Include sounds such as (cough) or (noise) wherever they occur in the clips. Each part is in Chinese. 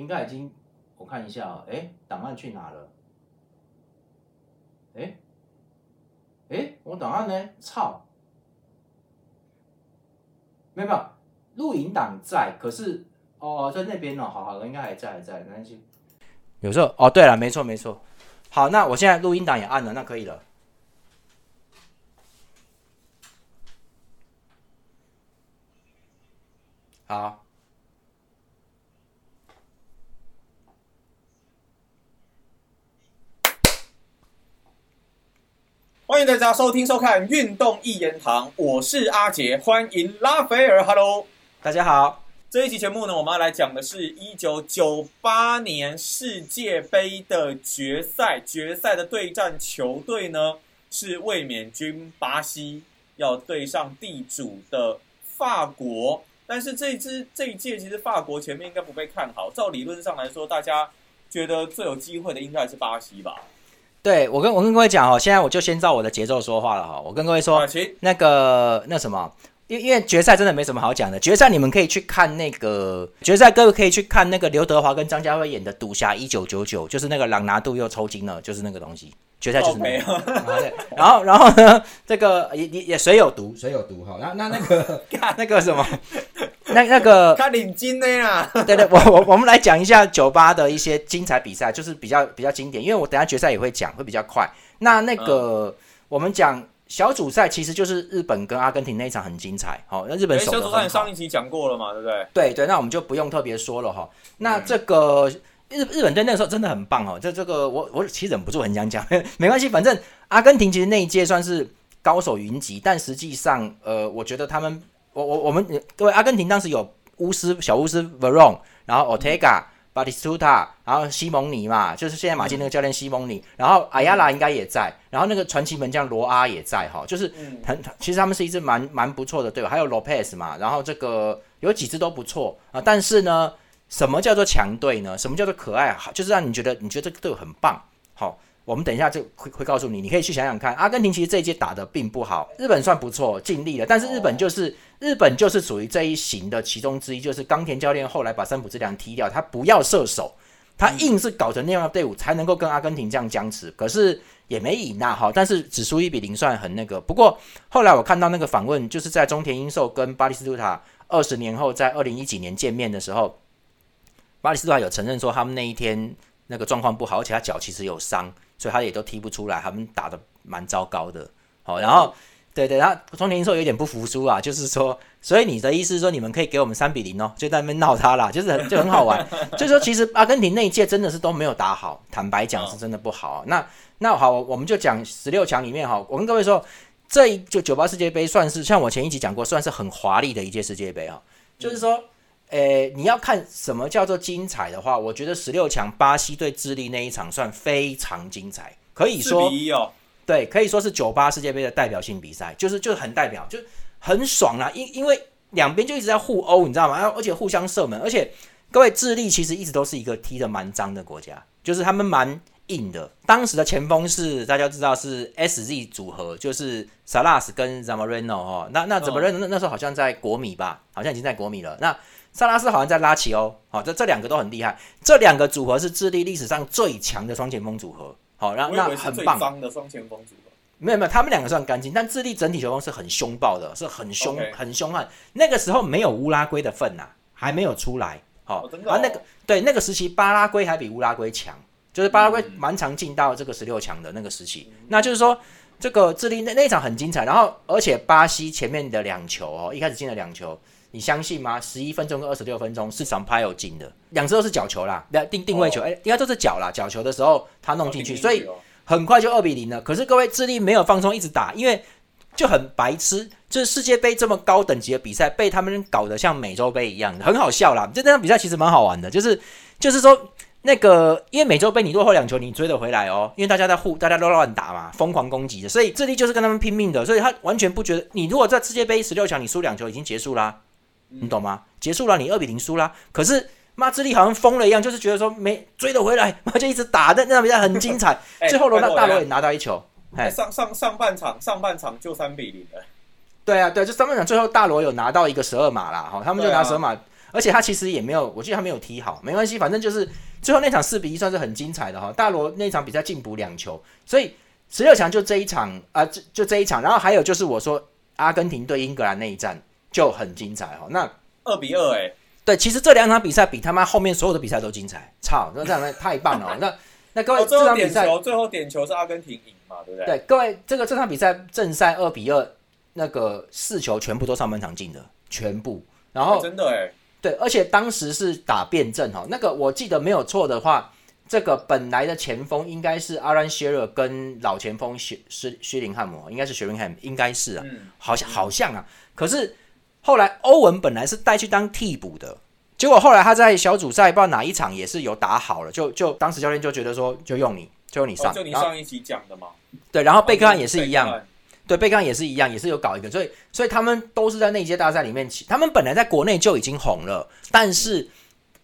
应该已经，我看一下哦，哎，档案去哪了？哎，哎，我档案呢？操！没有没有，录影档在，可是哦，在那边哦，好好的，应该还在还在，没关系。有时候哦，对了，没错没错。好，那我现在录音档也按了，那可以了。好，欢迎大家收听收看《运动一言堂》，我是阿杰，欢迎拉斐尔，Hello，大家好。这一期节目呢，我们要来讲的是一九九八年世界杯的决赛，决赛的对战球队呢是卫冕军巴西，要对上地主的法国。但是这一支这一届其实法国前面应该不被看好，照理论上来说，大家觉得最有机会的应该是巴西吧？对我跟我跟各位讲哦，现在我就先照我的节奏说话了哈。我跟各位说，那个那什么，因因为决赛真的没什么好讲的。决赛你们可以去看那个决赛，各位可以去看那个刘德华跟张家辉演的《赌侠一九九九》，就是那个朗拿度又抽筋了，就是那个东西。决赛就是没有，然后 (laughs) 然后呢，这个也也也水有毒，水有毒哈。那那那个 (laughs) 那个什么，那那个他领金的呀。(laughs) 对对，我我我们来讲一下酒吧的一些精彩比赛，就是比较比较经典。因为我等下决赛也会讲，会比较快。那那个我们讲小组赛，其实就是日本跟阿根廷那一场很精彩。好，那日本小组赛上一集讲过了嘛，对不对？对对，那我们就不用特别说了哈。那这个。日日本队那个时候真的很棒哦，这这个我我其实忍不住很想讲，(laughs) 没关系，反正阿根廷其实那一届算是高手云集，但实际上，呃，我觉得他们，我我我们各位阿根廷当时有巫师小巫师 Veron，然后 Ortega、Batistuta，然后西蒙尼嘛，就是现在马竞那个教练西蒙尼，然后阿亚拉应该也在，然后那个传奇门将罗阿也在哈，就是很其实他们是一支蛮蛮不错的队伍，还有 Lopez 嘛，然后这个有几支都不错啊，但是呢。什么叫做强队呢？什么叫做可爱？好，就是让你觉得你觉得这个队伍很棒。好，我们等一下就会会告诉你，你可以去想想看。阿根廷其实这一届打的并不好，日本算不错，尽力了。但是日本就是日本就是属于这一型的其中之一，就是冈田教练后来把三浦之良踢掉，他不要射手，他硬是搞成那样的队伍才能够跟阿根廷这样僵持。可是也没赢呐，好，但是只输一比零，算很那个。不过后来我看到那个访问，就是在中田英寿跟巴利斯图塔二十年后在二零一几年见面的时候。巴里斯塔有承认说，他们那一天那个状况不好，而且他脚其实有伤，所以他也都踢不出来。他们打的蛮糟糕的。好，然后对对，然后中田英寿有点不服输啊，就是说，所以你的意思是说，你们可以给我们三比零哦，就在那边闹他啦，就是很就很好玩。就是说，其实阿根廷那一届真的是都没有打好，坦白讲是真的不好。那那好，我们就讲十六强里面哈，我跟各位说，这一就九八世界杯算是像我前一集讲过，算是很华丽的一届世界杯哈，就是说。诶，你要看什么叫做精彩的话，我觉得十六强巴西对智利那一场算非常精彩，可以说比一哦，对，可以说是九八世界杯的代表性比赛，就是就是很代表，就很爽啊，因因为两边就一直在互殴，你知道吗？而且互相射门，而且各位智利其实一直都是一个踢的蛮脏的国家，就是他们蛮硬的。当时的前锋是大家知道是 SZ 组合，就是 Salas 跟 Zamorano 哦，那那 Zamorano 那那时候好像在国米吧，好像已经在国米了，那。萨拉斯好像在拉齐欧，好，这这两个都很厉害。这两个组合是智利历史上最强的双前锋组合，好，然后那很棒。脏的双前锋组合，没有没有，他们两个算干净，但智利整体球风是很凶暴的，是很凶很凶悍。那个时候没有乌拉圭的份呐，还没有出来，好，啊那个对那个时期巴拉圭还比乌拉圭强，就是巴拉圭蛮常进到这个十六强的那个时期。那就是说这个智利那那场很精彩，然后而且巴西前面的两球哦，一开始进了两球。你相信吗？十一分钟跟二十六分钟是场拍有进的，两次都是角球啦，定定位球，哎，应该都是角啦，角球的时候他弄进去，所以很快就二比零了。可是各位智利没有放松，一直打，因为就很白痴，就是世界杯这么高等级的比赛被他们搞得像美洲杯一样，很好笑啦。这那场比赛其实蛮好玩的，就是就是说那个因为美洲杯你落后两球你追得回来哦，因为大家在互大家都乱打嘛，疯狂攻击的，所以智利就是跟他们拼命的，所以他完全不觉得你如果在世界杯十六强你输两球已经结束啦。你懂吗？结束了，你二比零输啦。可是妈智利好像疯了一样，就是觉得说没追得回来，(laughs) 妈就一直打。那那场比赛很精彩，(laughs) 最后罗纳大罗也拿到一球。上上上半场上半场就三比零了。对啊，对，就上半场最后大罗有拿到一个十二码啦，哈，他们就拿十二码。而且他其实也没有，我记得他没有踢好，没关系，反正就是最后那场四比一算是很精彩的哈。大罗那场比赛进补两球，所以十六强就这一场啊，就就这一场。然后还有就是我说阿根廷对英格兰那一战就很精彩哈。那二比二哎，对，其实这两场比赛比他妈后面所有的比赛都精彩，操，那这样太棒了。(laughs) 那那各位这场比赛最后点球是阿根廷赢嘛，对不对？对，各位这个这场比赛正赛二比二，那个四球全部都上半场进的，全部。然后真的哎。对，而且当时是打辩证哈，那个我记得没有错的话，这个本来的前锋应该是阿兰谢尔跟老前锋薛薛薛林汉姆，应该是薛林汉姆，应该是啊，好像好像啊。可是后来欧文本来是带去当替补的，结果后来他在小组赛不知道哪一场也是有打好了，就就当时教练就觉得说就用你，就用你上，就你上一集讲的嘛。对，然后贝克汉也是一样。对，贝康也是一样，也是有搞一个，所以所以他们都是在那届大赛里面起，他们本来在国内就已经红了，但是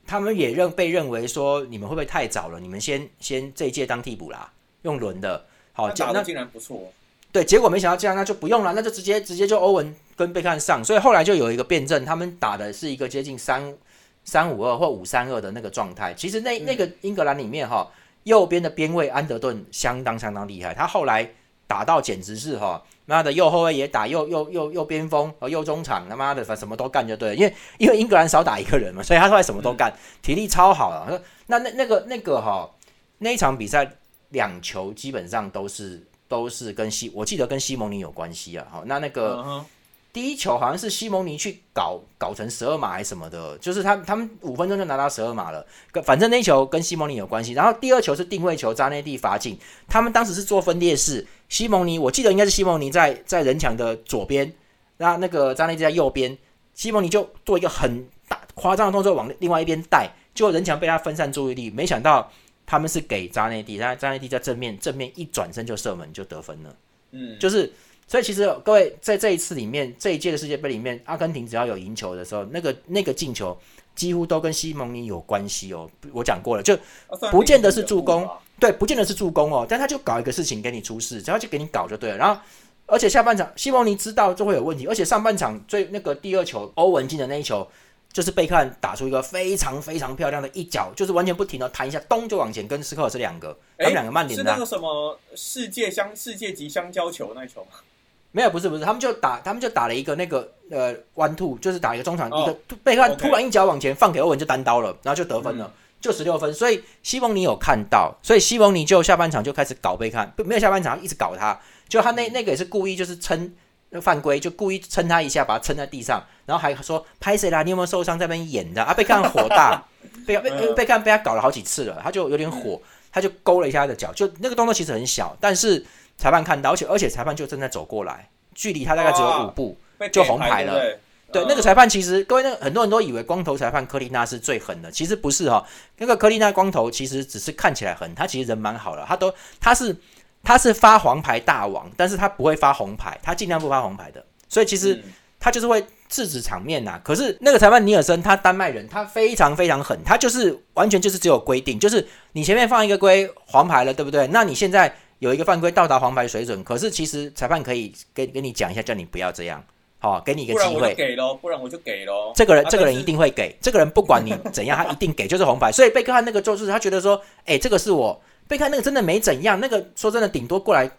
他们也认被认为说你们会不会太早了？你们先先这一届当替补啦，用轮的，好，那竟然不错，对，结果没想到这样，那就不用了，那就直接直接就欧文跟贝康上，所以后来就有一个辩证，他们打的是一个接近三三五二或五三二的那个状态。其实那那个英格兰里面哈，右边的边卫安德顿相当相当厉害，他后来打到简直是哈。妈的，右后卫也打，右右右右边锋和右中场，他妈的，反什么都干就对了。因为因为英格兰少打一个人嘛，所以他后来什么都干，体力超好了。那那那个那个哈，那一场比赛两球基本上都是都是跟西，我记得跟西蒙尼有关系啊。好，那那个。第一球好像是西蒙尼去搞搞成十二码还是什么的，就是他他们五分钟就拿到十二码了。反正那球跟西蒙尼有关系。然后第二球是定位球，扎内蒂罚进。他们当时是做分裂式，西蒙尼我记得应该是西蒙尼在在人墙的左边，那那个扎内蒂在右边，西蒙尼就做一个很大夸张的动作往另外一边带，就人墙被他分散注意力。没想到他们是给扎内蒂，然后扎内蒂在正面正面一转身就射门就得分了。嗯，就是。所以其实各位在这一次里面，这一届的世界杯里面，阿根廷只要有赢球的时候，那个那个进球几乎都跟西蒙尼有关系哦。我讲过了，就不见得是助攻，对，不见得是助攻哦，但他就搞一个事情给你出事，只要就给你搞就对了。然后，而且下半场西蒙尼知道就会有问题，而且上半场最那个第二球欧文进的那一球，就是贝克汉打出一个非常非常漂亮的一脚，就是完全不停的弹一下，咚就往前，跟斯科尔是两个，他们两个慢点的，是那个什么世界相世界级香蕉球那球吗？没有，不是不是，他们就打，他们就打了一个那个呃弯兔，就是打一个中场，一个贝克突然一脚往前放给欧文就单刀了，然后就得分了，就十六分。所以西蒙尼有看到，所以西蒙尼就下半场就开始搞贝克汉，没有下半场一直搞他，就他那那个也是故意就是撑犯规，就故意撑他一下，把他撑在地上，然后还说拍谁啦？你有没有受伤？在那边演的啊？贝克汉火大，贝贝贝克汉被他搞了好几次了，他就有点火，他就勾了一下他的脚，就那个动作其实很小，但是。裁判看到，而且而且裁判就正在走过来，距离他大概只有五步，就红牌了。对，那个裁判其实各位那很多人都以为光头裁判科利纳是最狠的，其实不是哈。那个科利纳光头其实只是看起来狠，他其实人蛮好的，他都他是他是发黄牌大王，但是他不会发红牌，他尽量不发红牌的。所以其实他就是会制止场面呐。可是那个裁判尼尔森他丹麦人，他非常非常狠，他就是完全就是只有规定，就是你前面放一个规黄牌了，对不对？那你现在。有一个犯规到达黄牌水准，可是其实裁判可以跟跟你讲一下，叫你不要这样，好，给你一个机会。给喽，不然我就给喽。这个人，这个人一定会给。这个人不管你怎样，他一定给，就是红牌。所以贝克汉那个就是他觉得说，哎，这个是我贝克汉那个真的没怎样，那个说真的顶多过来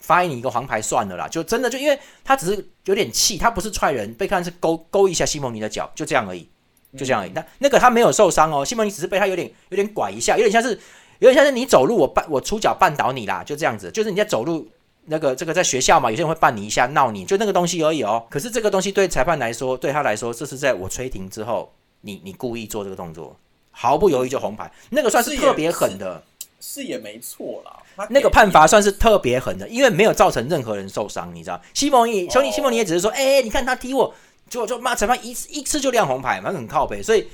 发你一个黄牌算了啦，就真的就因为他只是有点气，他不是踹人，贝克汉是勾勾一下西蒙尼的脚，就这样而已，就这样而已。那那个他没有受伤哦，西蒙尼只是被他有点有点拐一下，有点像是。有点像是你走路，我绊我出脚绊倒你啦，就这样子。就是你在走路，那个这个在学校嘛，有些人会绊你一下，闹你，就那个东西而已哦。可是这个东西对裁判来说，对他来说，这是在我吹停之后，你你故意做这个动作，毫不犹豫就红牌，那个算是特别狠的，是也没错啦。那个判罚算是特别狠的，因为没有造成任何人受伤，你知道？西蒙尼兄弟，西蒙尼也只是说，哎，你看他踢我。就就骂裁判一一次就亮红牌，反正很靠背，所以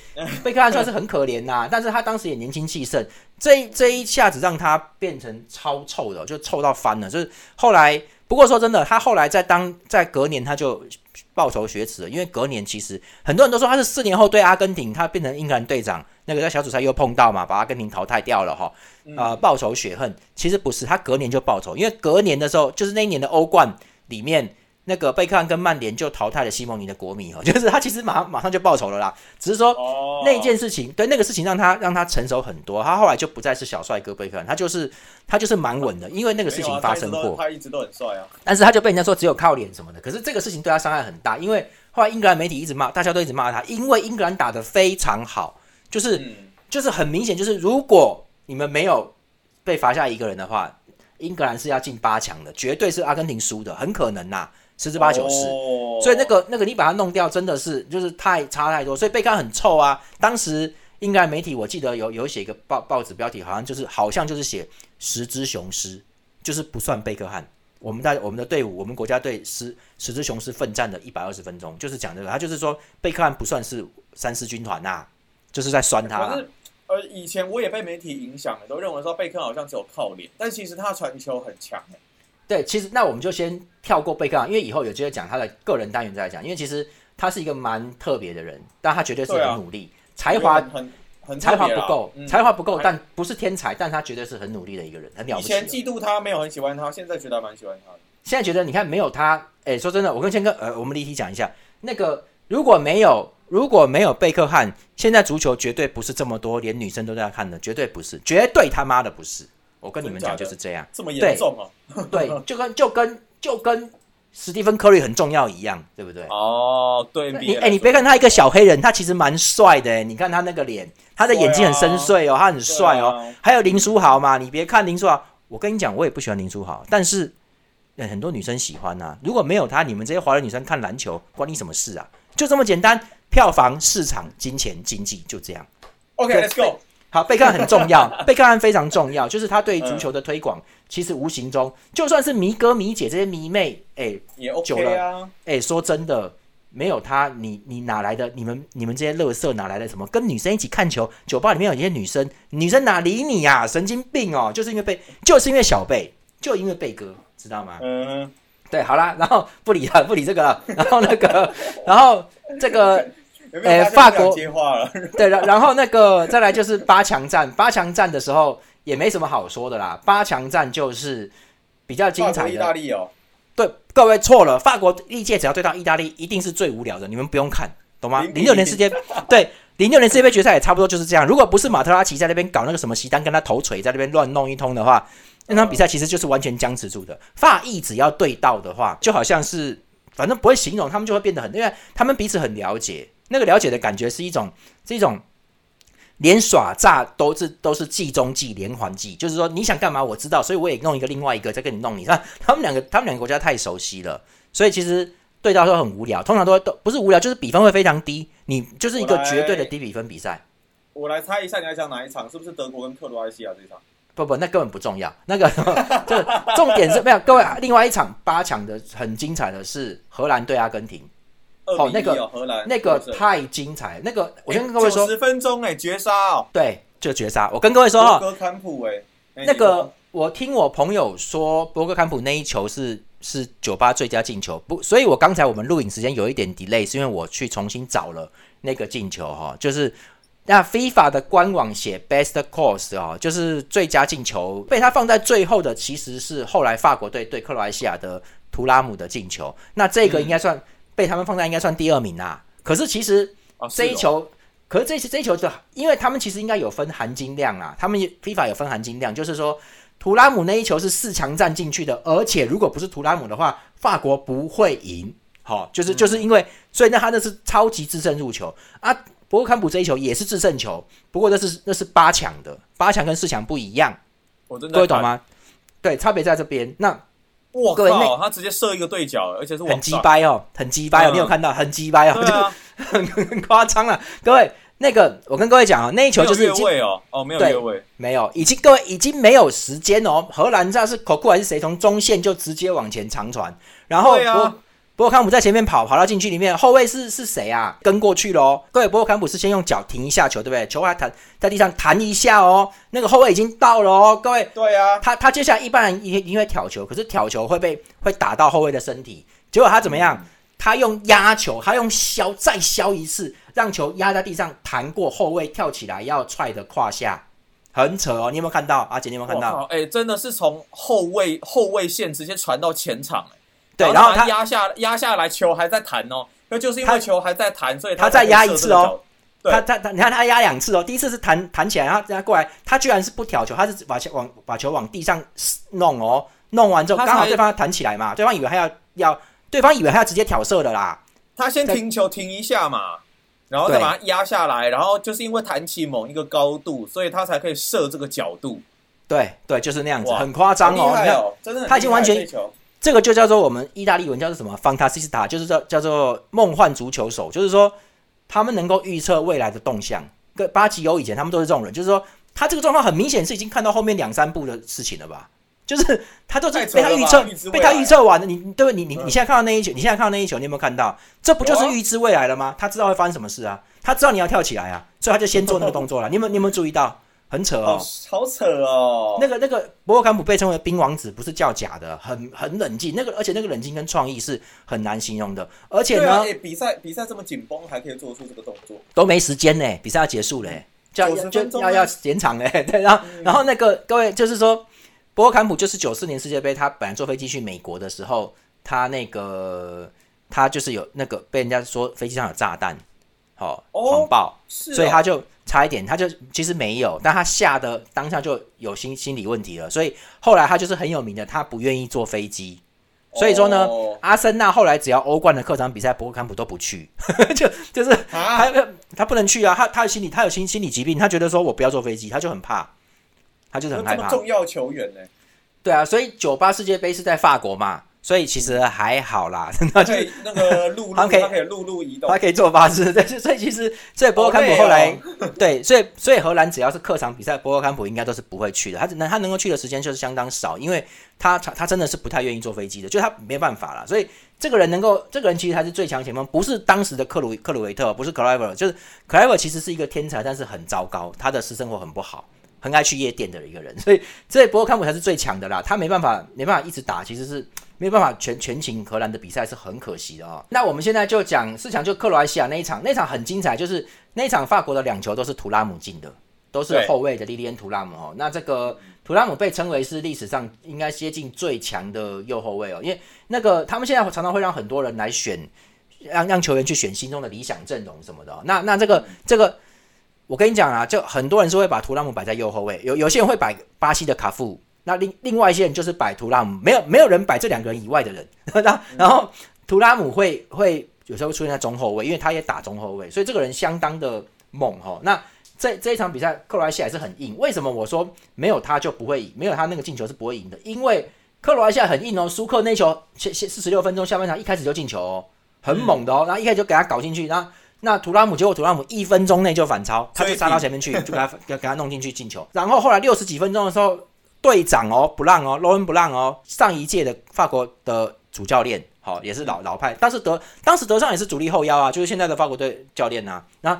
贝克汉算是很可怜呐。但是他当时也年轻气盛，这这一下子让他变成超臭的，就臭到翻了。就是后来，不过说真的，他后来在当在隔年他就报仇雪耻了，因为隔年其实很多人都说他是四年后对阿根廷，他变成英格兰队长，那个在小组赛又碰到嘛，把阿根廷淘汰掉了哈。呃，报仇雪恨其实不是，他隔年就报仇，因为隔年的时候就是那一年的欧冠里面。那个贝克汉跟曼联就淘汰了西蒙尼的国米哦，(laughs) 就是他其实马上马上就报仇了啦，只是说哦，那件事情，对那个事情让他让他成熟很多，他后来就不再是小帅哥贝克汉，他就是他就是蛮稳的，因为那个事情发生过，他一直都很帅啊。但是他就被人家说只有靠脸什么的，可是这个事情对他伤害很大，因为后来英格兰媒体一直骂，大家都一直骂他，因为英格兰打得非常好，就是、嗯，就是很明显，就是如果你们没有被罚下一个人的话，英格兰是要进八强的，绝对是阿根廷输的，很可能呐、十之八九是。哦所以那个那个你把它弄掉，真的是就是太差太多，所以贝克汉很臭啊。当时应该媒体我记得有有写一个报报纸标题，好像就是好像就是写十只雄狮，就是不算贝克汉。我们大我们的队伍，我们国家队十十只雄狮奋战了一百二十分钟，就是讲这个，他就是说贝克汉不算是三狮军团呐、就是在酸他啦。可是呃，以前我也被媒体影响了，都认为说贝克好像只有靠脸，但其实他传球很强欸对，其实那我们就先跳过贝克汉，因为以后有机会讲他的个人单元再来讲，因为其实他是一个蛮特别的人，但他绝对是很努力，才华很很很才华不够，嗯才华不够，但不是天才，但他绝对是很努力的一个人，很了不起以。前嫉妒他，没有很喜欢他，现在觉得还蛮喜欢他的。现在觉得你看没有他，哎、说真的，我跟谦哥，呃，我们离题讲一下，那个如果没有如果没有贝克汉，现在足球绝对不是这么多，连女生都在看的，绝对不是，绝对他妈的不是。我跟你们讲就是这样，这么严重啊、对，(laughs) 就跟就跟就跟史蒂芬科瑞很重要一样，对不对？哦，对，你哎、你别看他一个小黑人，他其实蛮帅的哎，你看他那个脸，他的眼睛很深邃哦，他很帅哦。还有林书豪嘛，你别看林书豪，我跟你讲，我也不喜欢林书豪，但是、呃很多女生喜欢呐、如果没有他，你们这些华人女生看篮球关你什么事啊？就这么简单，票房、市场、金钱、经济就这样。OK，Let's、go。好，贝克汉很重要，(laughs) 贝克汉非常重要，就是他对足球的推广，其实无形中，就算是迷哥迷姐这些迷妹，哎、也久 OK 了啊，哎、说真的，没有他，你你哪来的？你们你们这些乐色哪来的什么？跟女生一起看球，酒吧里面有一些女生，女生哪理你呀、神经病哦！就是因为贝，就是因为小贝，就因为贝哥，知道吗？嗯，对，好啦，然后不理了，不理这个了，然后那个，然后这个有没有发现法国接话了？(laughs) 对，然然后那个再来就是八强战，八强战的时候也没什么好说的啦，八强战就是比较精彩的意大。利哦，对，各位错了，法国历届只要对到意大利，一定是最无聊的，你们不用看，懂吗？零六年世界对零六年世界杯决赛也差不多就是这样。如果不是马特拉奇在那边搞那个什么席丹跟他头锤在那边乱弄一通的话，那场比赛其实就是完全僵持住的。法意只要对到的话，就好像是反正不会形容，他们就会变得很，因为他们彼此很了解，那个了解的感觉是一种是一种。连耍诈都是都是计中计连环计，就是说你想干嘛我知道，所以我也弄一个另外一个再跟你弄你。看他们两个，他们两个国家太熟悉了，所以其实对到时候很无聊，通常都会都不是无聊，就是比分会非常低，你就是一个绝对的低比分比赛。我来猜一下，你要讲哪一场？是不是德国跟克罗埃西亚这一场？不不，那根本不重要。那个 (laughs) 就重点是没有各位，另外一场八强的很精彩的是荷兰对阿根廷，哦那个哦，荷兰那个太精彩。那个我先跟各位说，十分钟哎，绝杀哦，对，就绝杀。我跟各位说哈，博格坎普哎，哎那个我听我朋友说，博格坎普那一球是是酒吧最佳进球，不，所以我刚才我们录影时间有一点 delay，是因为我去重新找了那个进球哈，就是那 FIFA 的官网写 best course 哦，就是最佳进球，被他放在最后的其实是后来法国队对克罗埃西亚的图拉姆的进球，那这个应该算、被他们放在应该算第二名啦。可是其实啊是哦这一球，可是这这一球的，因为他们其实应该有分含金量啊，他们 FIFA 有分含金量，就是说图拉姆那一球是四强战进去的，而且如果不是图拉姆的话，法国不会赢。好、就是就是因为，所以那他那是超级制胜入球啊。博格坎普这一球也是制胜球，不过那是那是八强的，八强跟四强不一样，我真的各位懂？吗？对，差别在这边。那我各位靠，他直接射一个对角，而且是很鸡，掰哦，很鸡掰哦，嗯。你有看到？很鸡掰哦，啊，就 (laughs) 很很夸张了。各位，那个我跟各位讲哦，那一球就是已经位哦，哦没有对越位，没有，已经各位已经没有时间哦。荷兰这样是口库还是谁从中线就直接往前长传，然后对啊博坎普在前面跑，跑到禁区里面，后卫是是谁啊？跟过去喽。各位，博尔坎普是先用脚停一下球，对不对？球还弹在地上弹一下哦，那个后卫已经到了哦。各位，对啊，他他接下来一般人一一定会挑球，可是挑球会被会打到后卫的身体，结果他怎么样？他用压球，他用削再削一次，让球压在地上，弹过后卫跳起来要踹的胯下，很扯哦！你有没有看到？阿姐，你有没有看到？哎，真的是从后卫后卫线直接传到前场，哎，对，然后他压下压下来，球还在弹哦，那就是因为球还在弹，所以他再压一次哦。他他他，你看他压两次哦，第一次是弹弹起来，然后他过来，他居然是不挑球，他是把球往把球往地上弄哦，弄完之后刚好对方弹起来嘛，对方以为他要要，对方以为他要直接挑射的啦。他先停球停一下嘛，然后再把它压下来，然后就是因为弹起某一个高度，所以他才可以射这个角度。对对，就是那样子，很夸张哦，真的，他已经完全。这个就叫做我们意大利文叫做什么 “fantasista”，就是叫叫做梦幻足球手，就是说他们能够预测未来的动向。跟巴吉欧以前他们都是这种人，就是说他这个状况很明显是已经看到后面两三步的事情了吧？就是他都是被他预测，被他预测完的。你对不对？你你你现在看到那一球，你现在看到那一球，你有没有看到？这不就是预知未来了吗？他知道会发生什么事啊？他知道你要跳起来啊，所以他就先做那个动作了。你有没有你有没有注意到？很扯哦，好扯哦！那个那个博尔坎普被称为冰王子，不是叫假的，很很冷静。那个而且那个冷静跟创意是很难形容的。而且呢，比赛比赛这么紧绷，还可以做出这个动作，都没时间呢，比赛要结束嘞，就要就要要延长嘞。(laughs) 对，然后然后那个各位就是说，博尔坎普就是九四年世界杯，他本来坐飞机去美国的时候，他那个他就是有那个被人家说飞机上有炸弹，好谎报，所以他就。差一点，他就其实没有，但他吓得当下就有心心理问题了，所以后来他就是很有名的，他不愿意坐飞机。所以说呢，阿森纳后来只要欧冠的客场比赛，博格坎普都不去，(laughs) 就就是他他不能去啊，他他心理他有心心理疾病，他觉得说我不要坐飞机，他就很怕，他就是很害怕。重要球员呢？对啊，所以九八世界杯是在法国嘛。所以其实还好啦，(laughs) 那就那个陆路，(laughs) 它可以陆路移动，他可以坐巴士。(laughs) 对，所以其实所以博尔坎普后来对，所以所以荷兰只要是客场比赛，博尔坎普应该都是不会去的。他只能他能够去的时间就是相当少，因为他他真的是不太愿意坐飞机的，就他没办法了。所以这个人能够，这个人其实他是最强前锋，不是当时的克鲁克鲁维特，不是克莱尔，就是克莱尔其实是一个天才，但是很糟糕，他的私生活很不好，很爱去夜店的一个人。所以所以博尔坎普才是最强的啦，他没办法没办法一直打，其实是。没有办法全全勤荷兰的比赛是很可惜的啊。那我们现在就讲四强，就克罗埃西亚那一场，那场很精彩，就是那一场法国的两球都是图拉姆进的，都是后卫的莉莉安图拉姆哦。那这个图拉姆被称为是历史上应该接近最强的右后卫哦，因为那个他们现在常常会让很多人来选，让让球员去选心中的理想阵容什么的。那那这个这个，我跟你讲啊，就很多人是会把图拉姆摆在右后卫，有有些人会摆巴西的卡夫。那另另外一些人就是摆图拉姆，没有没有人摆这两个人以外的人。(laughs) 然然后图拉姆会会有时候出现在中后卫，因为他也打中后卫，所以这个人相当的猛哈。那这这一场比赛，克罗埃西亚是很硬。为什么我说没有他就不会赢？没有他那个进球是不会赢的，因为克罗埃西亚很硬哦。苏克那球先先四十六分钟下半场一开始就进球哦，很猛的哦。然后一开始就给他搞进去，然后那图拉姆结果图拉姆一分钟内就反超，他就杀到前面去，就给他给 (laughs) 给他弄进去进球。然后后来六十几分钟的时候。队长哦，不让哦，罗恩不让哦。上一届的法国的主教练，好也是老老派，但是德当时德尚也是主力后腰啊，就是现在的法国队教练呐。那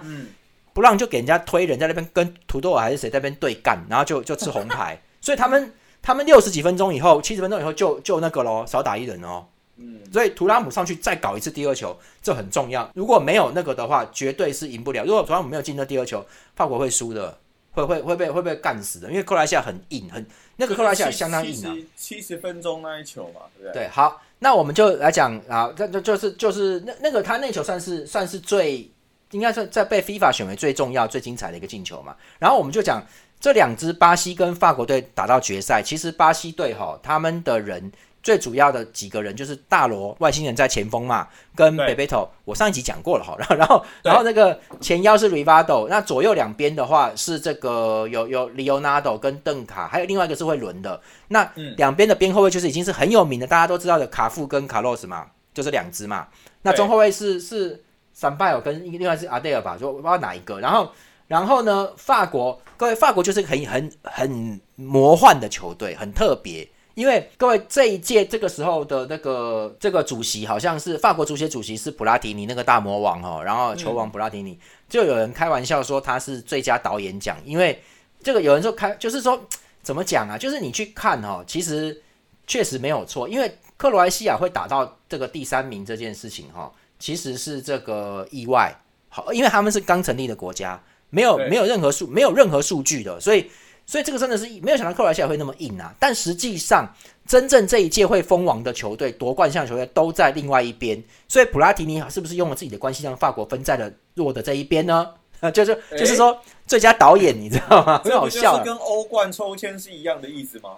不让就给人家推人，在那边跟土豆还是谁在那边对干，然后就就吃红牌。所以他们他们六十几分钟以后，七十分钟以后就就那个喽，少打一人哦。嗯，所以图拉姆上去再搞一次第二球，这很重要。如果没有那个的话，绝对是赢不了。如果图拉姆没有进那第二球，法国会输的。会会会被会被干死的，因为克罗埃西亚很硬，很那个克罗埃西亚相当硬啊。七十分钟那一球嘛，对不对？对，好，那我们就来讲啊，这就就是就是那那个他那球算是算是最应该是在被 FIFA 选为最重要最精彩的一个进球嘛。然后我们就讲这两支巴西跟法国队打到决赛，其实巴西队哈他们的人。最主要的几个人就是大罗外星人在前锋嘛，跟贝贝头，我上一集讲过了哈。然后，(laughs) 然后，然后那个前腰是 Rivado，那左右两边的话是这个有有 Leonardo 跟邓卡，还有另外一个是会轮的。那两边的边后卫就是已经是很有名的，大家都知道的卡夫跟卡洛斯嘛，就是两支嘛。那中后卫是是桑拜尔跟另外是阿戴尔吧，就不知道哪一个。然后，然后呢，法国各位，法国就是很很很魔幻的球队，很特别。因为各位这一届这个时候的那个这个主席好像是法国足协主席是普拉提尼那个大魔王哦，然后球王普拉提尼就有人开玩笑说他是最佳导演奖，因为这个有人说开就是说怎么讲啊？就是你去看哦，其实确实没有错，因为克罗埃西亚会打到这个第三名这件事情哈，其实是这个意外好，因为他们是刚成立的国家，没有没有任何数没有任何数据的，所以。所以这个真的是没有想到克罗西亚会那么硬啊。但实际上，真正这一届会封王的球队、夺冠项球队都在另外一边。所以普拉提尼是不是用了自己的关系让法国分在了弱的这一边呢？(laughs) 啊，就是就是说最佳导演，你知道吗？(laughs) 很好笑，跟欧冠抽签是一样的意思吗？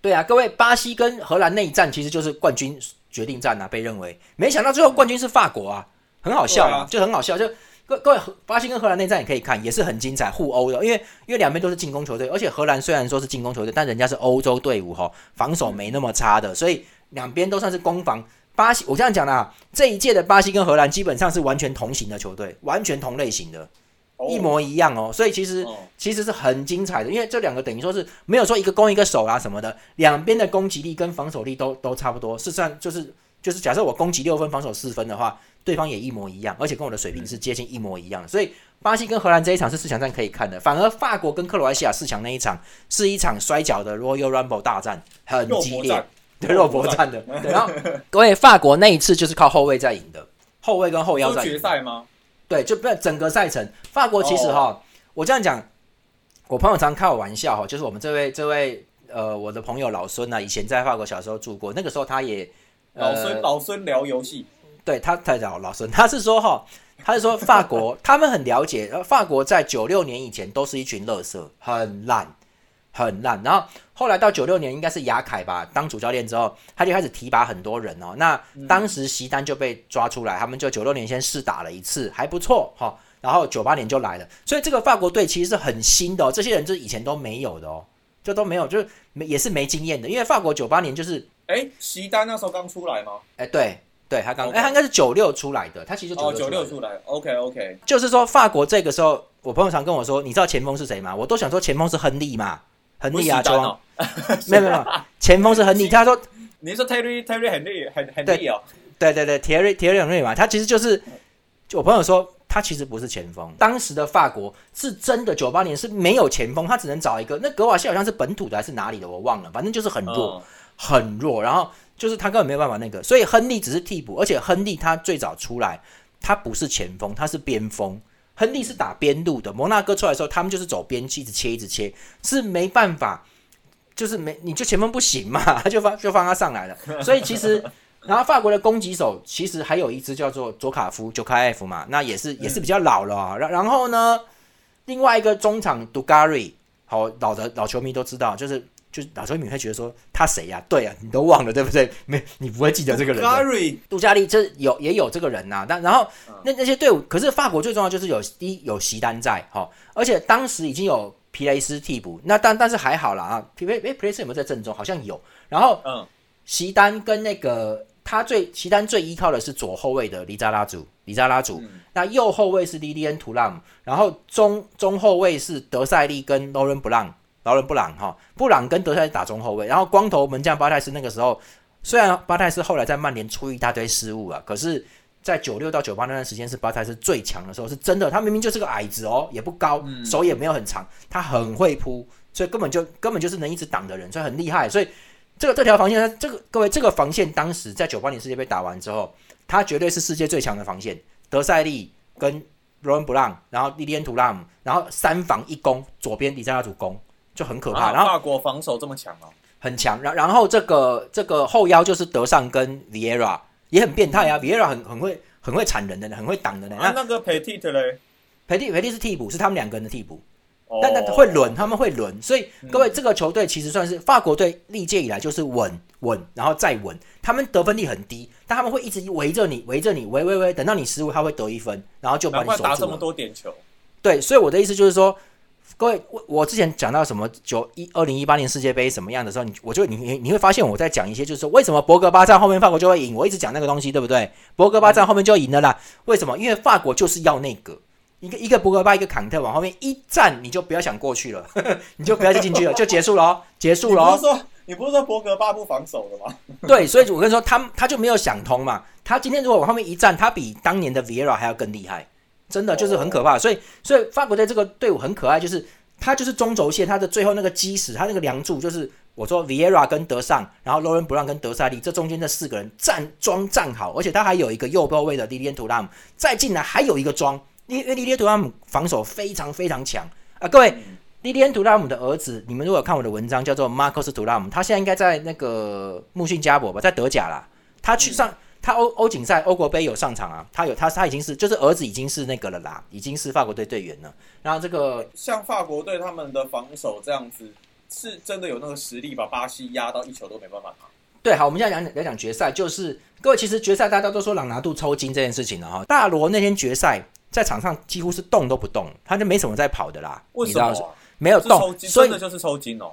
对啊，各位，巴西跟荷兰那一战其实就是冠军决定战啊，被认为没想到最后冠军是法国啊，很好笑啊，就很好笑。就各各位，巴西跟荷兰内战也可以看，也是很精彩，互殴的。因为因为两边都是进攻球队，而且荷兰虽然说是进攻球队，但人家是欧洲队伍哈，防守没那么差的，所以两边都算是攻防。巴西，我这样讲啦，这一届的巴西跟荷兰基本上是完全同型的球队，完全同类型的。一模一样哦，所以其实其实是很精彩的，因为这两个等于说是没有说一个攻一个守啊什么的，两边的攻击力跟防守力都都差不多。事实上就是就是假设我攻击六分，防守四分的话，对方也一模一样，而且跟我的水平是接近一模一样的。所以巴西跟荷兰这一场是四强战可以看的，反而法国跟克罗埃西亚四强那一场是一场摔跤的 Royal Rumble 大战，很激烈，(laughs) 对肉搏战的。对，然后各位法国那一次就是靠后卫在赢的，后卫跟后腰在决赛吗？对，就不整个赛程，法国其实哈，我这样讲，我朋友常开我玩笑哈，就是我们这位这位呃，我的朋友老孙呢，以前在法国小时候住过，那个时候他也老孙老孙聊游戏，对他他讲老师，他是说哈，他是说法国他们很了解，法国在九六年以前都是一群垃圾，很烂。很烂，然后后来到九六年应该是雅凯吧当主教练之后，他就开始提拔很多人哦。那当时席丹就被抓出来，他们就九六年先试打了一次，还不错哈。然后九八年就来了，所以这个法国队其实是很新的哦。这些人就是以前都没有的哦，这都没有，就是没也是没经验的。因为法国九八年就是，哎，席丹那时候刚出来吗？哎，对对，他刚，哎，他应该是九六出来的，他其实哦九六出来，OK OK，就是说法国这个时候，我朋友常跟我说，你知道前锋是谁吗？我都想说前锋是亨利嘛。亨利啊，球王，(laughs) 没有没有，前锋是亨利。(laughs) 他说，你说 Terry Terry 很厉很很厉哦，对对对，Terry Terry 很厉嘛。他其实就是，我朋友说他其实不是前锋。当时的法国是真的九八年是没有前锋，他只能找一个。那格瓦西好像是本土的还是哪里的，我忘了。反正就是很弱，很弱。然后就是他根本没有办法那个，所以亨利只是替补。而且亨利他最早出来，他不是前锋，他是边锋。亨利是打边路的，摩纳哥出来的时候，他们就是走边区，一直切，一直切，是没办法，就是没你就前锋不行嘛，就 (laughs) 放就放他上来了。所以其实，然后法国的攻击手其实还有一支叫做佐卡夫，九卡 F 嘛，那也是也是比较老了。然然后呢，另外一个中场杜加瑞，好老的老球迷都知道，就是。就是老球迷会觉得说他谁呀？对啊，你都忘了对不对？没，你不会记得这个人。杜加利这有也有这个人呐。但然后那那些队伍，可是法国最重要就是有第一有席丹在哈，而且当时已经有皮雷斯替补。那但但是还好了啊，皮雷诶皮雷斯有没有在正中？好像有。然后嗯，席丹跟那个他最席丹最依靠的是左后卫的里扎拉祖，里扎拉祖。那右后卫是莉莉安图朗，然后中中后卫是德塞利跟罗伦布朗。劳伦布朗哈，布朗跟德赛打中后卫，然后光头门将巴泰斯那个时候，虽然巴泰斯后来在曼联出一大堆失误啊，可是，在九六到九八那段时间是巴泰斯最强的时候，是真的，他明明就是个矮子哦，也不高，手也没有很长，他很会扑，所以根本就根本就是能一直挡的人，所以很厉害。所以这个这条防线，这个各位这个防线当时在九八年世界杯打完之后，他绝对是世界最强的防线，德塞利跟罗恩布朗，然后利利安图拉姆，然后三防一攻，左边迪扎拉主攻。就很可怕，然后法国防守这么强哦，很强。然然后这个这个后腰就是德尚跟 Viera 也很变态啊，Viera 很很会很会铲人的，很会挡的呢。那那个 Petit 嘞？Petit Petit 是替补，是他们两个人的替补，但但会轮，他们会轮。所以各位，这个球队其实算是法国队历届以来就是稳稳，然后再稳。他们得分率很低，但他们会一直围着你，围着你，围围围，等到你失误，他会得一分，然后就把你守住。打这么多点球？对，所以我的意思就是说。各位，我我之前讲到什么九一二零一八年世界杯什么样的时候，你我就你你你会发现我在讲一些，就是说为什么博格巴站后面法国就会赢，我一直讲那个东西，对不对？博格巴站后面就赢了啦，为什么？因为法国就是要那个一个一个博格巴一个坎特往后面一站，你就不要想过去了，呵 (laughs) 呵你就不要再进去了，(laughs) 就结束了哦，结束了哦。不是说你不是说博格巴不防守的吗？(laughs) 对，所以我跟你说，他他就没有想通嘛。他今天如果往后面一站，他比当年的 Viera 还要更厉害。真的就是很可怕，所以所以法国队这个队伍很可爱，就是他就是中轴线，他的最后那个基石，他那个梁柱就是我说 Viera 跟德尚，然后 l 伦布朗跟德塞利这中间这四个人站桩站好，而且他还有一个右后卫的利连图拉姆再进来还有一个桩，因为利连图拉姆防守非常非常强。啊，各位莉莉安·图拉姆的儿子，你们如果看我的文章，叫做马克斯·图拉姆，他现在应该在那个穆逊加博吧，在德甲啦。他去上他欧欧锦赛、欧国杯有上场啊，他有他他已经是就是儿子已经是那个了啦，已经是法国队队员了。然后这个像法国队他们的防守这样子，是真的有那个实力把巴西压到一球都没办法拿。对，好，我们现在讲来讲决赛，就是各位其实决赛大家都说朗拿度抽筋这件事情了哈。大罗那天决赛在场上几乎是动都不动，他就没什么在跑的啦。为什么？没有动，所以就是抽筋哦。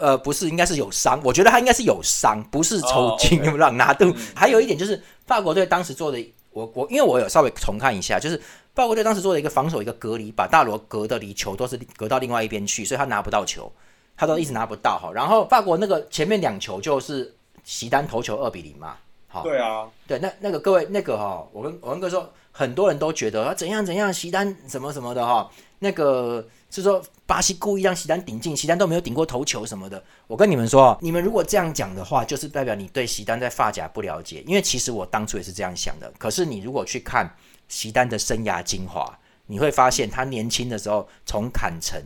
呃，不是，应该是有伤。我觉得他应该是有伤，不是抽筋。让拿度还有一点就是法国队当时做的，我我因为我有稍微重看一下，就是法国队当时做的一个防守一个隔离，把大罗隔的离球都是隔到另外一边去，所以他拿不到球，他都一直拿不到哈。然后法国那个前面两球就是。席丹头球二比零嘛，好，对啊，对，那那个各位那个哈，我跟我跟哥说，很多人都觉得怎样怎样，席丹什么什么的哈，那个是说巴西故意让席丹顶进，席丹都没有顶过头球什么的。我跟你们说，你们如果这样讲的话，就是代表你对席丹在发甲不了解，因为其实我当初也是这样想的。可是你如果去看席丹的生涯精华，你会发现他年轻的时候从坎城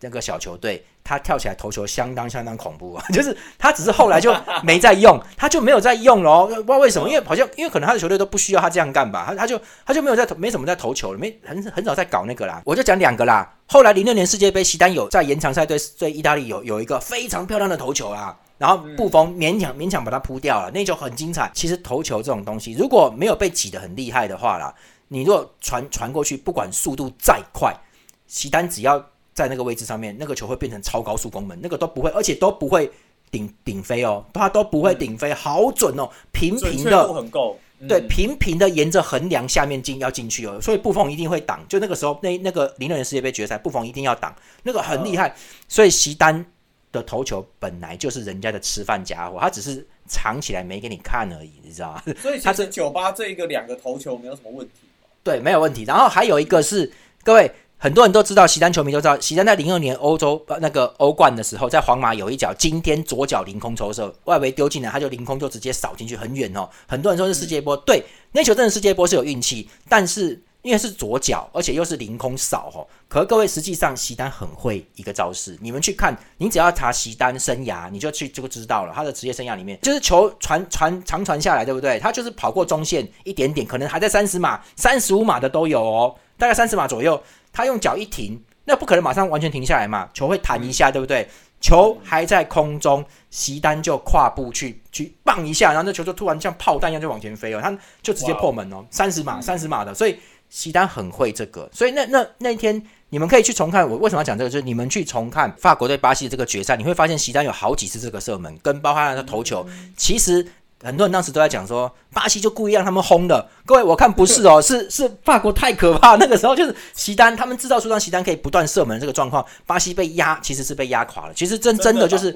那个小球队。他跳起来投球相当相当恐怖啊！(laughs) 就是他只是后来就没再用，他就没有再用了哦。不知道为什么，因为好像因为可能他的球队都不需要他这样干吧，他他就他就没有在没什么在投球了，没很很少在搞那个啦。我就讲两个啦。后来零六年世界杯，西丹有在延长赛对对意大利有有一个非常漂亮的投球啦，然后布冯勉强勉强把它扑掉了，那球很精彩。其实投球这种东西，如果没有被挤得很厉害的话啦，你如果传传过去，不管速度再快，西丹只要。在那个位置上面，那个球会变成超高速攻门，那个都不会，而且都不会顶顶飞哦，它都不会顶飞，好准哦，平平的，很够，对，平平的沿着横梁下面进要进去哦，所以布冯一定会挡，就那个时候那那个零六年世界杯决赛，布冯一定要挡，那个很厉害，所以席丹的头球本来就是人家的吃饭家伙，他只是藏起来没给你看而已，你知道吗？所以他是酒吧这一个两个头球没有什么问题，对，没有问题。然后还有一个是各位。很多人都知道，席丹球迷都知道，席丹在零二年欧洲那个欧冠的时候，在皇马有一脚惊天左脚凌空抽射，外围丢进来，他就凌空就直接扫进去，很远哦。很多人说是世界波，对，那球真的世界波是有运气，但是因为是左脚，而且又是凌空扫哦。可是各位，实际上席丹很会一个招式，你们去看，你只要查席丹生涯，你就去就知道了。他的职业生涯里面，就是球传传长传下来，对不对？他就是跑过中线一点点，可能还在三十码、三十五码的都有哦，大概三十码左右。他用脚一停，那不可能马上完全停下来嘛？球会弹一下，对不对？球还在空中，席丹就跨步去去棒一下，然后那球就突然像炮弹一样就往前飞了，他就直接破门哦，三十码，三十码的，所以席丹很会这个。所以那那那天你们可以去重看，我为什么要讲这个？就是你们去重看法国对巴西的这个决赛，你会发现席丹有好几次这个射门，跟包括他的头球，其实。很多人当时都在讲说，巴西就故意让他们轰的。各位，我看不是哦，(laughs) 是是法国太可怕。(laughs) 那个时候就是席丹他们制造出让席丹可以不断射门这个状况，巴西被压，其实是被压垮了。其实真真的就是，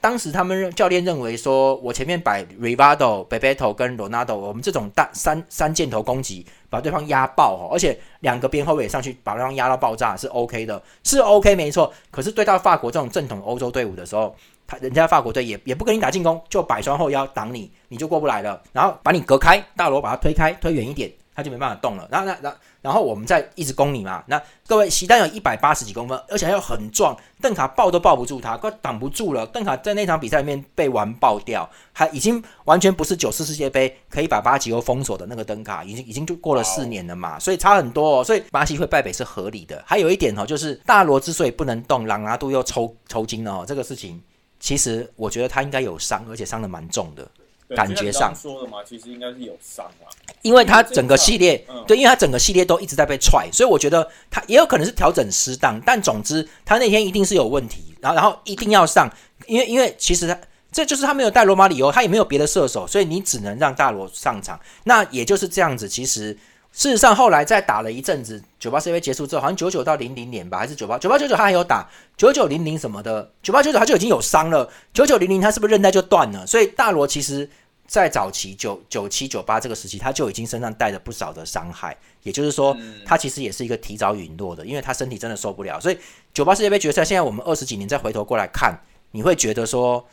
当时他们教练认为说，我前面摆 Rivaldo、Bebeto 跟 Ronaldo，我们这种大三三箭头攻击，把对方压爆哦，而且两个边后卫上去把对方压到爆炸是 OK 的，是 OK 没错。可是对到法国这种正统欧洲队伍的时候，他人家法国队也也不跟你打进攻，就摆双后腰挡你，你就过不来了。然后把你隔开，大罗把他推开，推远一点，他就没办法动了。然后那那然后我们再一直攻你嘛。那各位，席丹有一百八十几公分，而且还要很壮，邓卡抱都抱不住他，快挡不住了。邓卡在那场比赛里面被完爆掉，还已经完全不是九四世界杯可以把巴西欧封锁的那个邓卡，已经已经就过了四年了嘛，所以差很多。哦。所以巴西会败北是合理的。还有一点哦，就是大罗之所以不能动，朗拿度又抽抽筋了哦，这个事情。其实我觉得他应该有伤，而且伤的蛮重的，感觉上说的嘛，其实应该是有伤啊。因为他整个系列，对，因为他整个系列都一直在被踹，所以我觉得他也有可能是调整失当。但总之，他那天一定是有问题，然后然后一定要上，因为因为其实他这就是他没有带罗马里欧，他也没有别的射手，所以你只能让大罗上场。那也就是这样子，其实。事实上，后来在打了一阵子，九八世界杯结束之后，好像九九到零零年吧，还是九八九八九九他还有打九九零零什么的，九八九九他就已经有伤了，九九零零他是不是韧带就断了？所以大罗其实，在早期九九七九八这个时期，他就已经身上带着不少的伤害，也就是说，他其实也是一个提早陨落的，因为他身体真的受不了。所以九八世界杯决赛，现在我们二十几年再回头过来看，你会觉得说。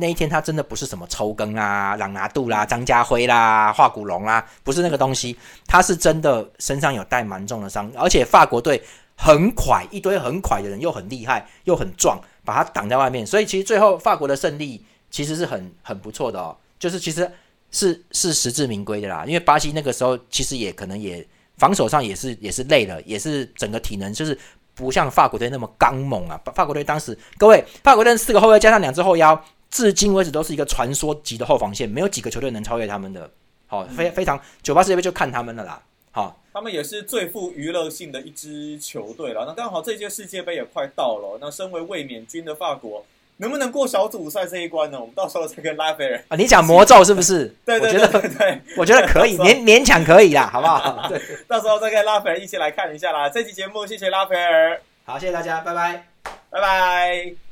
那一天他真的不是什么抽根啊、朗拿度啦、张家辉啦、华古龙啦，不是那个东西，他是真的身上有带蛮重的伤，而且法国队很快，一堆很快的人又很厉害又很壮，把他挡在外面。所以其实最后法国的胜利其实是很很不错的哦，就是其实是是实至名归的啦。因为巴西那个时候其实也可能也防守上也是也是累了，也是整个体能就是不像法国队那么刚猛啊。法国队当时各位，法国队四个后卫加上两只后腰，(laughs) 至今为止都是一个传说级的后防线，没有几个球队能超越他们的。好，非非常九八世界杯就看他们了啦。好，他们也是最富娱乐性的一支球队了。那刚好这届世界杯也快到了，那身为卫冕军的法国，能不能过小组赛这一关呢？我们到时候再跟拉斐尔啊，你讲魔咒是不是？(laughs) 对对对对，我觉得可以，(laughs) 勉勉强可以啦，好不好？(laughs) 对，到时候再跟拉斐尔一起来看一下啦。这期节目谢谢拉斐尔，好，谢谢大家，拜拜，拜拜。